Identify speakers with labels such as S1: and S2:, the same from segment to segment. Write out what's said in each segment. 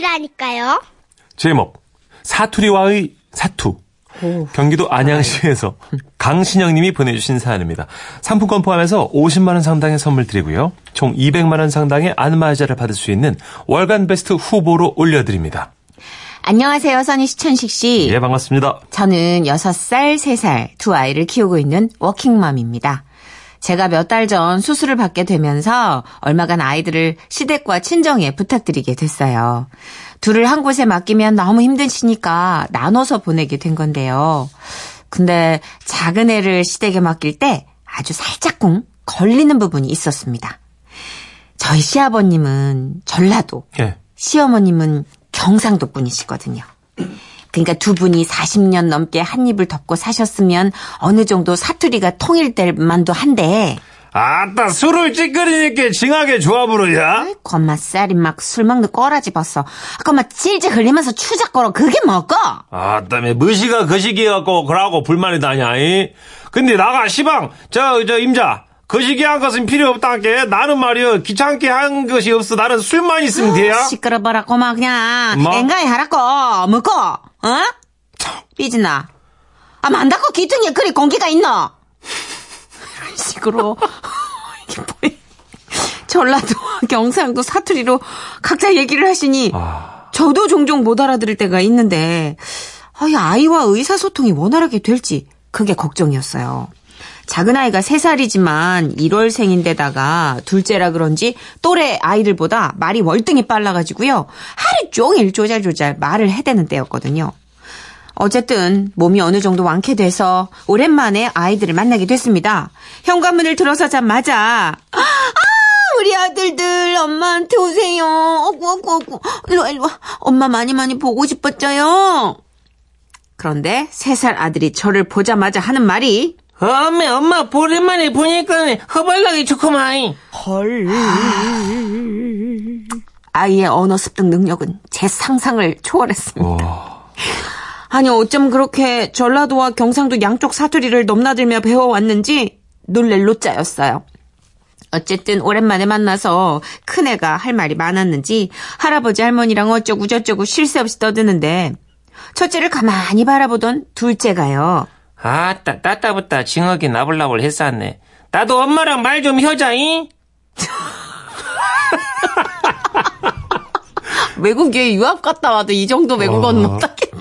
S1: 것이라니까요.
S2: 제목 사투리와의 사투. 경기도 안양시에서 강신영 님이 보내주신 사연입니다. 상품권 포함해서 50만 원 상당의 선물 드리고요. 총 200만 원 상당의 안마자를 받을 수 있는 월간 베스트 후보로 올려드립니다.
S3: 안녕하세요, 선희 시천식 씨.
S2: 예, 반갑습니다.
S3: 저는 6살, 3살 두 아이를 키우고 있는 워킹맘입니다. 제가 몇 달 전 수술을 받게 되면서 얼마간 아이들을 시댁과 친정에 부탁드리게 됐어요. 둘을 한 곳에 맡기면 너무 힘드시니까 나눠서 보내게 된 건데요. 근데 작은 애를 시댁에 맡길 때 아주 살짝쿵 걸리는 부분이 있었습니다. 저희 시아버님은 전라도,
S2: 예.
S3: 시어머님은 경상도 분이시거든요. 그러니까 두 분이 40년 넘게 한 입을 덮고 사셨으면 어느 정도 사투리가 통일될 만도 한데
S2: 아따, 술을 찌끄리니까 징하게 조합으로야?
S3: 겁맛살이 막 술 먹는 꼬라지 봤어. 아까 막 질질 흘리면서 추작거려 그게 뭐고?
S2: 아따, 무시가 그 시기갖고 그러고 불만이 다냐, 이? 근데 나가, 시방, 저, 저, 임자. 그 시기 한 것은 필요 없다게 나는 말이여 귀찮게 한 것이 없어 나는 술만 있으면 돼야
S3: 시끄러워라 고마 그냥
S2: 뭐?
S3: 앵가에 하라고 먹고 어? 삐지나 아 만다고 귀퉁이에 그리 공기가 있노? 이런 식으로 이게 뭐야 전라도와 경상도 사투리로 각자 얘기를 하시니
S2: 아,
S3: 저도 종종 못 알아들을 때가 있는데 아, 이 아이와 의사소통이 원활하게 될지 그게 걱정이었어요. 작은 아이가 3살이지만 1월생인데다가 둘째라 그런지 또래 아이들보다 말이 월등히 빨라가지고요. 하루 종일 조잘조잘 말을 해대는 때였거든요. 어쨌든 몸이 어느 정도 완쾌돼서 오랜만에 아이들을 만나게 됐습니다. 현관문을 들어서자마자 아 우리 아들들 엄마한테 오세요. 어구 어구 어구 일로 와 일로 와 엄마 많이 많이 보고 싶었죠요. 그런데 세 살 아들이 저를 보자마자 하는 말이
S4: 엄마, 엄마, 오랜만에 보니까 허벌나게 좋구만.
S3: 아이의 언어 습득 능력은 제 상상을 초월했습니다.
S2: 와.
S3: 아니 어쩜 그렇게 전라도와 경상도 양쪽 사투리를 넘나들며 배워왔는지 놀랄 노자였어요. 어쨌든 오랜만에 만나서 큰애가 할 말이 많았는지 할아버지 할머니랑 어쩌고 저쩌고 쉴 새 없이 떠드는데 첫째를 가만히 바라보던 둘째가요.
S4: 아따, 따따붙다 징하게 나불나불 했었네. 나도 엄마랑 말좀 하자잉?
S3: 외국에 유학 갔다 와도 이 정도 외국어는
S2: 아.
S3: 못하겠다.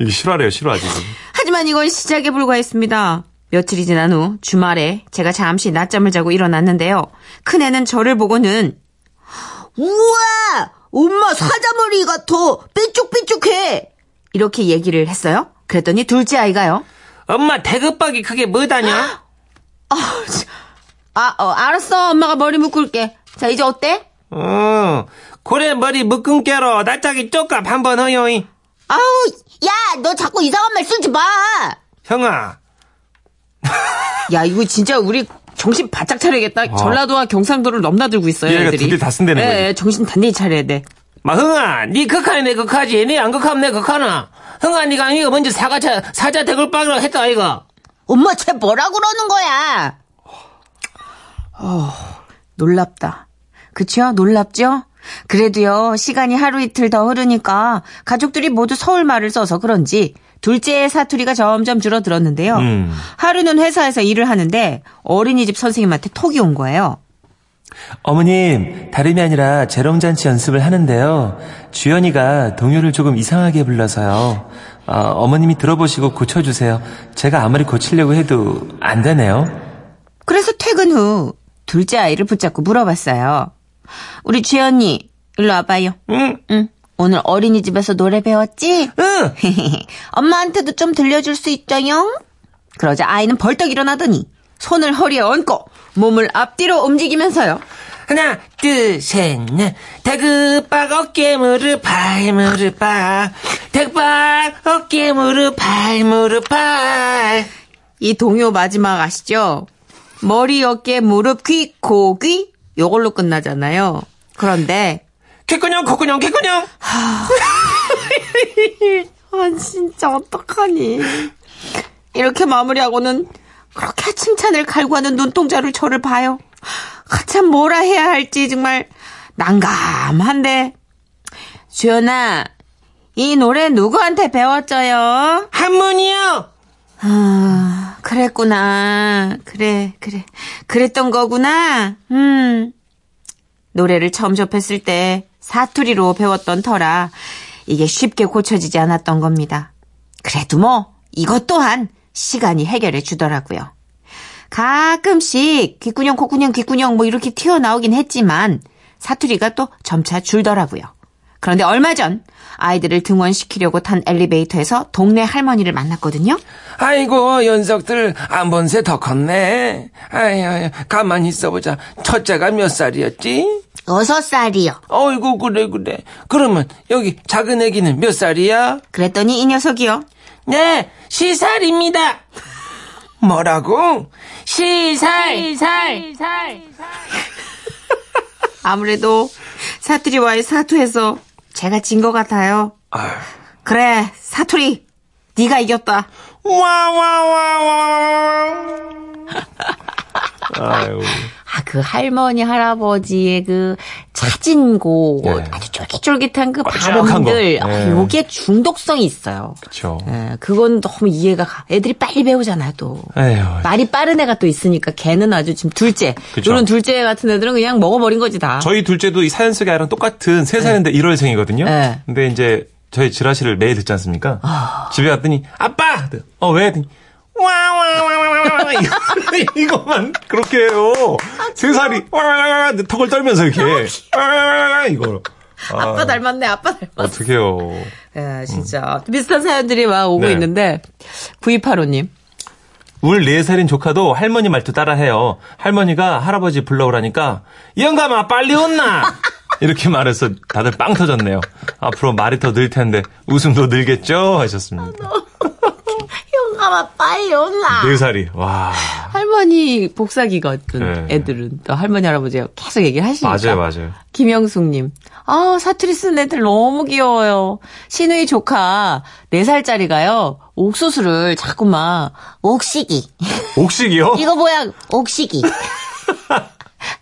S2: 이거 실화래요, 실화, 지금.
S3: 하지만 이건 시작에 불과했습니다. 며칠이 지난 후 주말에 제가 잠시 낮잠을 자고 일어났는데요. 큰애는 저를 보고는 우와! 엄마 사자머리가 더 삐쭉삐쭉해! 이렇게 얘기를 했어요. 그랬더니 둘째 아이가요.
S4: 엄마 대급박이 그게 뭐다냐?
S3: 아, 어, 알았어. 엄마가 머리 묶을게. 자, 이제 어때?
S4: 어, 고래 머리 묶은 깨로 낯짝이 쪽값 한번 허요잉.
S3: 아우, 야, 너 자꾸 이상한 말 쓰지 마!
S4: 형아,
S3: 야, 이거 진짜 우리 정신 바짝 차려야겠다.
S2: 아.
S3: 전라도와 경상도를 넘나들고 있어요,
S2: 얘가
S3: 애들이.
S2: 두개다 쓴다는
S3: 예,
S2: 거지.
S3: 예, 정신 단단히 차려야 돼.
S4: 마 흥아, 니 극하니 내 극하지, 니 안 극하면 내 극하나? 흥아, 니가 이거 먼저 사과차 사자 대글박이라고 했다 이거.
S3: 엄마, 쟤 뭐라 그러는 거야? 어, 놀랍다. 그쵸? 놀랍죠? 그래도요, 시간이 하루 이틀 더 흐르니까 가족들이 모두 서울 말을 써서 그런지 둘째의 사투리가 점점 줄어들었는데요.
S2: 음.
S3: 하루는 회사에서 일을 하는데 어린이집 선생님한테 톡이 온 거예요.
S5: 어머님, 다름이 아니라 재롱잔치 연습을 하는데요. 주연이가 동요를 조금 이상하게 불러서요. 어, 어머님이 들어보시고 고쳐주세요. 제가 아무리 고치려고 해도 안 되네요.
S3: 그래서 퇴근 후 둘째 아이를 붙잡고 물어봤어요. 우리 주연이 일로 와봐요.
S4: 응,
S3: 응. 오늘 어린이집에서 노래 배웠지?
S4: 응.
S3: 엄마한테도 좀 들려줄 수 있죠요? 그러자 아이는 벌떡 일어나더니 손을 허리에 얹고 몸을 앞뒤로 움직이면서요.
S4: 하나, 둘, 셋, 넷. 대급박 어깨 무릎 발 무릎 발. 대급박 어깨 무릎 발 무릎 발.
S3: 이 동요 마지막 아시죠? 머리, 어깨, 무릎, 귀, 코, 귀 요걸로 끝나잖아요. 그런데
S4: 개꾸녕, 코꾸녕, 개꾸녕.
S3: 아 진짜 어떡하니 이렇게 마무리하고는 그렇게 칭찬을 갈구하는 눈동자를 저를 봐요 아, 참 뭐라 해야 할지 정말 난감한데 주연아, 이 노래 누구한테 배웠어요?
S4: 할머니요.
S3: 아, 그랬구나. 그래, 그래. 그랬던 거구나. 음. 노래를 처음 접했을 때 사투리로 배웠던 터라 이게 쉽게 고쳐지지 않았던 겁니다. 그래도 뭐, 이것 또한 시간이 해결해 주더라고요. 가끔씩 귓구녕, 콧구녕, 귓구녕 뭐 이렇게 튀어나오긴 했지만 사투리가 또 점차 줄더라고요. 그런데 얼마 전 아이들을 등원시키려고 탄 엘리베이터에서 동네 할머니를 만났거든요.
S4: 아이고 연석들 안 본 새 더 컸네. 아이 가만히 있어보자. 첫째가 몇 살이었지?
S3: 여섯 살이요.
S4: 어이구 그래 그래. 그러면 여기 작은 애기는 몇 살이야?
S3: 그랬더니 이 녀석이요.
S4: 네 시살입니다. 뭐라고? 시살. 시살.
S3: 아무래도 사투리와의 사투에서 제가 진 것 같아요. 그래 사투리 네가 이겼다.
S4: 와와와와.
S2: 아유.
S3: 아, 그 할머니, 할아버지의 그 차진 곡,
S2: 네.
S3: 아주 쫄깃쫄깃한 그 발음들,
S2: 거.
S3: 아,
S2: 네.
S3: 요게 중독성이 있어요.
S2: 그쵸.
S3: 예, 그건 너무 이해가 가. 애들이 빨리 배우잖아요, 또.
S2: 에휴.
S3: 말이 빠른 애가 또 있으니까 걔는 아주 지금 둘째.
S2: 그쵸.
S3: 이런 둘째 같은 애들은 그냥 먹어버린 거지 다.
S2: 저희 둘째도 이 사연 속의 아이랑 똑같은 3살인데 1월생이거든요.
S3: 네.
S2: 근데 이제 저희 지라시를 매일 듣지 않습니까? 집에 갔더니 아빠! 어 왜? 와와와와와 이거만 그렇게 해요. 세 살이 와와와 턱을 떨면서 이렇게 와와와 이거.
S3: 아빠 닮았네, 아빠 닮았네.
S2: 어떡해요.
S3: 예, 진짜. 비슷한 사연들이 막 오고
S2: 네.
S3: 있는데, 9285님.
S2: 울 4살인 조카도 할머니 말투 따라해요. 할머니가 할아버지 불러오라니까 영감아 빨리 온나 이렇게 말해서 다들 빵 터졌네요. 앞으로 말이 더 늘 텐데 웃음도 늘겠죠 하셨습니다.
S3: 형 아마 빨리 온나.
S2: 4살이 와
S3: 할머니 복사기거든,
S2: 네.
S3: 애들은. 또 할머니, 할아버지가 계속 얘기를 하시니까.
S2: 맞아요 맞아요.
S3: 김영숙님. 아 사투리 쓰는 애들 너무 귀여워요. 신우이 조카 4 살짜리가요. 옥수수를 자꾸만 옥시기.
S2: 옥식이요?
S3: 이거 뭐야? 옥시기.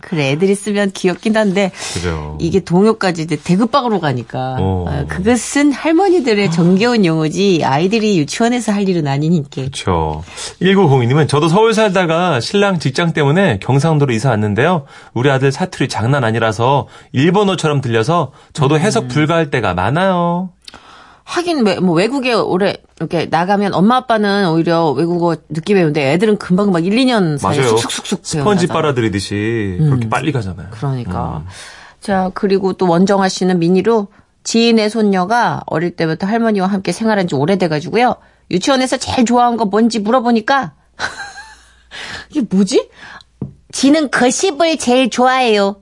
S3: 그래 애들이 쓰면 귀엽긴 한데
S2: 그죠.
S3: 이게 동요까지 이제 대급박으로 가니까
S2: 어.
S3: 아, 그것은 할머니들의 정겨운 용어지 아이들이 유치원에서 할 일은 아니니까.
S2: 그렇죠. 1902님은 저도 서울 살다가 신랑 직장 때문에 경상도로 이사 왔는데요. 우리 아들 사투리 장난 아니라서 일본어처럼 들려서 저도 해석 불가할 때가 많아요.
S3: 하긴 외, 뭐 외국에 오래 이렇게 나가면 엄마 아빠는 오히려 외국어 늦게 배우는데 애들은 금방 막 1, 2년 사이에
S2: 맞아요.
S3: 쑥쑥쑥쑥
S2: 스펀지. 빨아들이듯이 그렇게 빨리 가잖아요.
S3: 그러니까.
S2: 음.
S3: 자, 그리고 또 원정아 씨는 미니로 지인의 손녀가 어릴 때부터 할머니와 함께 생활한 지 오래돼 가지고요. 유치원에서 제일 좋아하는 거 뭔지 물어보니까 이게 뭐지? 지는 거십을 제일 좋아해요.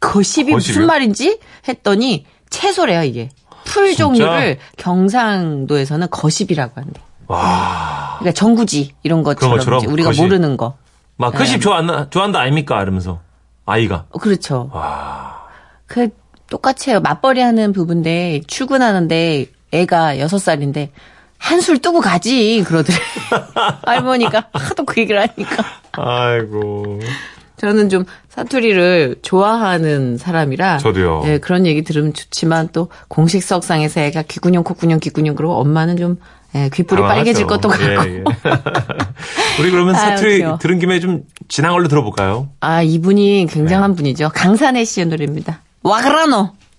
S3: 거십이 무슨
S2: 거십이요?
S3: 말인지 했더니 채소래요, 이게. 풀
S2: 진짜?
S3: 종류를 경상도에서는 거십이라고 한대.
S2: 와.
S3: 그러니까 정구지 이런 것처럼
S2: 것처럼
S3: 우리가
S2: 거십.
S3: 모르는 거.
S2: 막
S3: 네.
S2: 급식 좋아한다, 좋아한다 아닙니까? 이러면서. 아이가.
S3: 어, 그렇죠.
S2: 와.
S3: 그 똑같이 해요. 맞벌이 하는 부부인데 출근하는데 애가 여섯 살인데 한술 뜨고 가지 그러더래. 할머니가 하도 그 얘기를 하니까.
S2: 아이고.
S3: 저는 좀 사투리를 좋아하는 사람이라.
S2: 저도요.
S3: 네, 그런 얘기 들으면 좋지만 또 공식석상에서 애가 귀구녕 콧구녕 귀구녕 그러고 엄마는 좀 예,
S2: 당황하죠.
S3: 빨개질 것도 같고.
S2: 예, 예. 우리 그러면
S3: 아유,
S2: 사투리
S3: 귀여워.
S2: 들은 김에 좀 지난 걸로 들어볼까요?
S3: 아, 이분이
S2: 네.
S3: 굉장한 분이죠. 강산혜 씨의 노래입니다. 와그라노.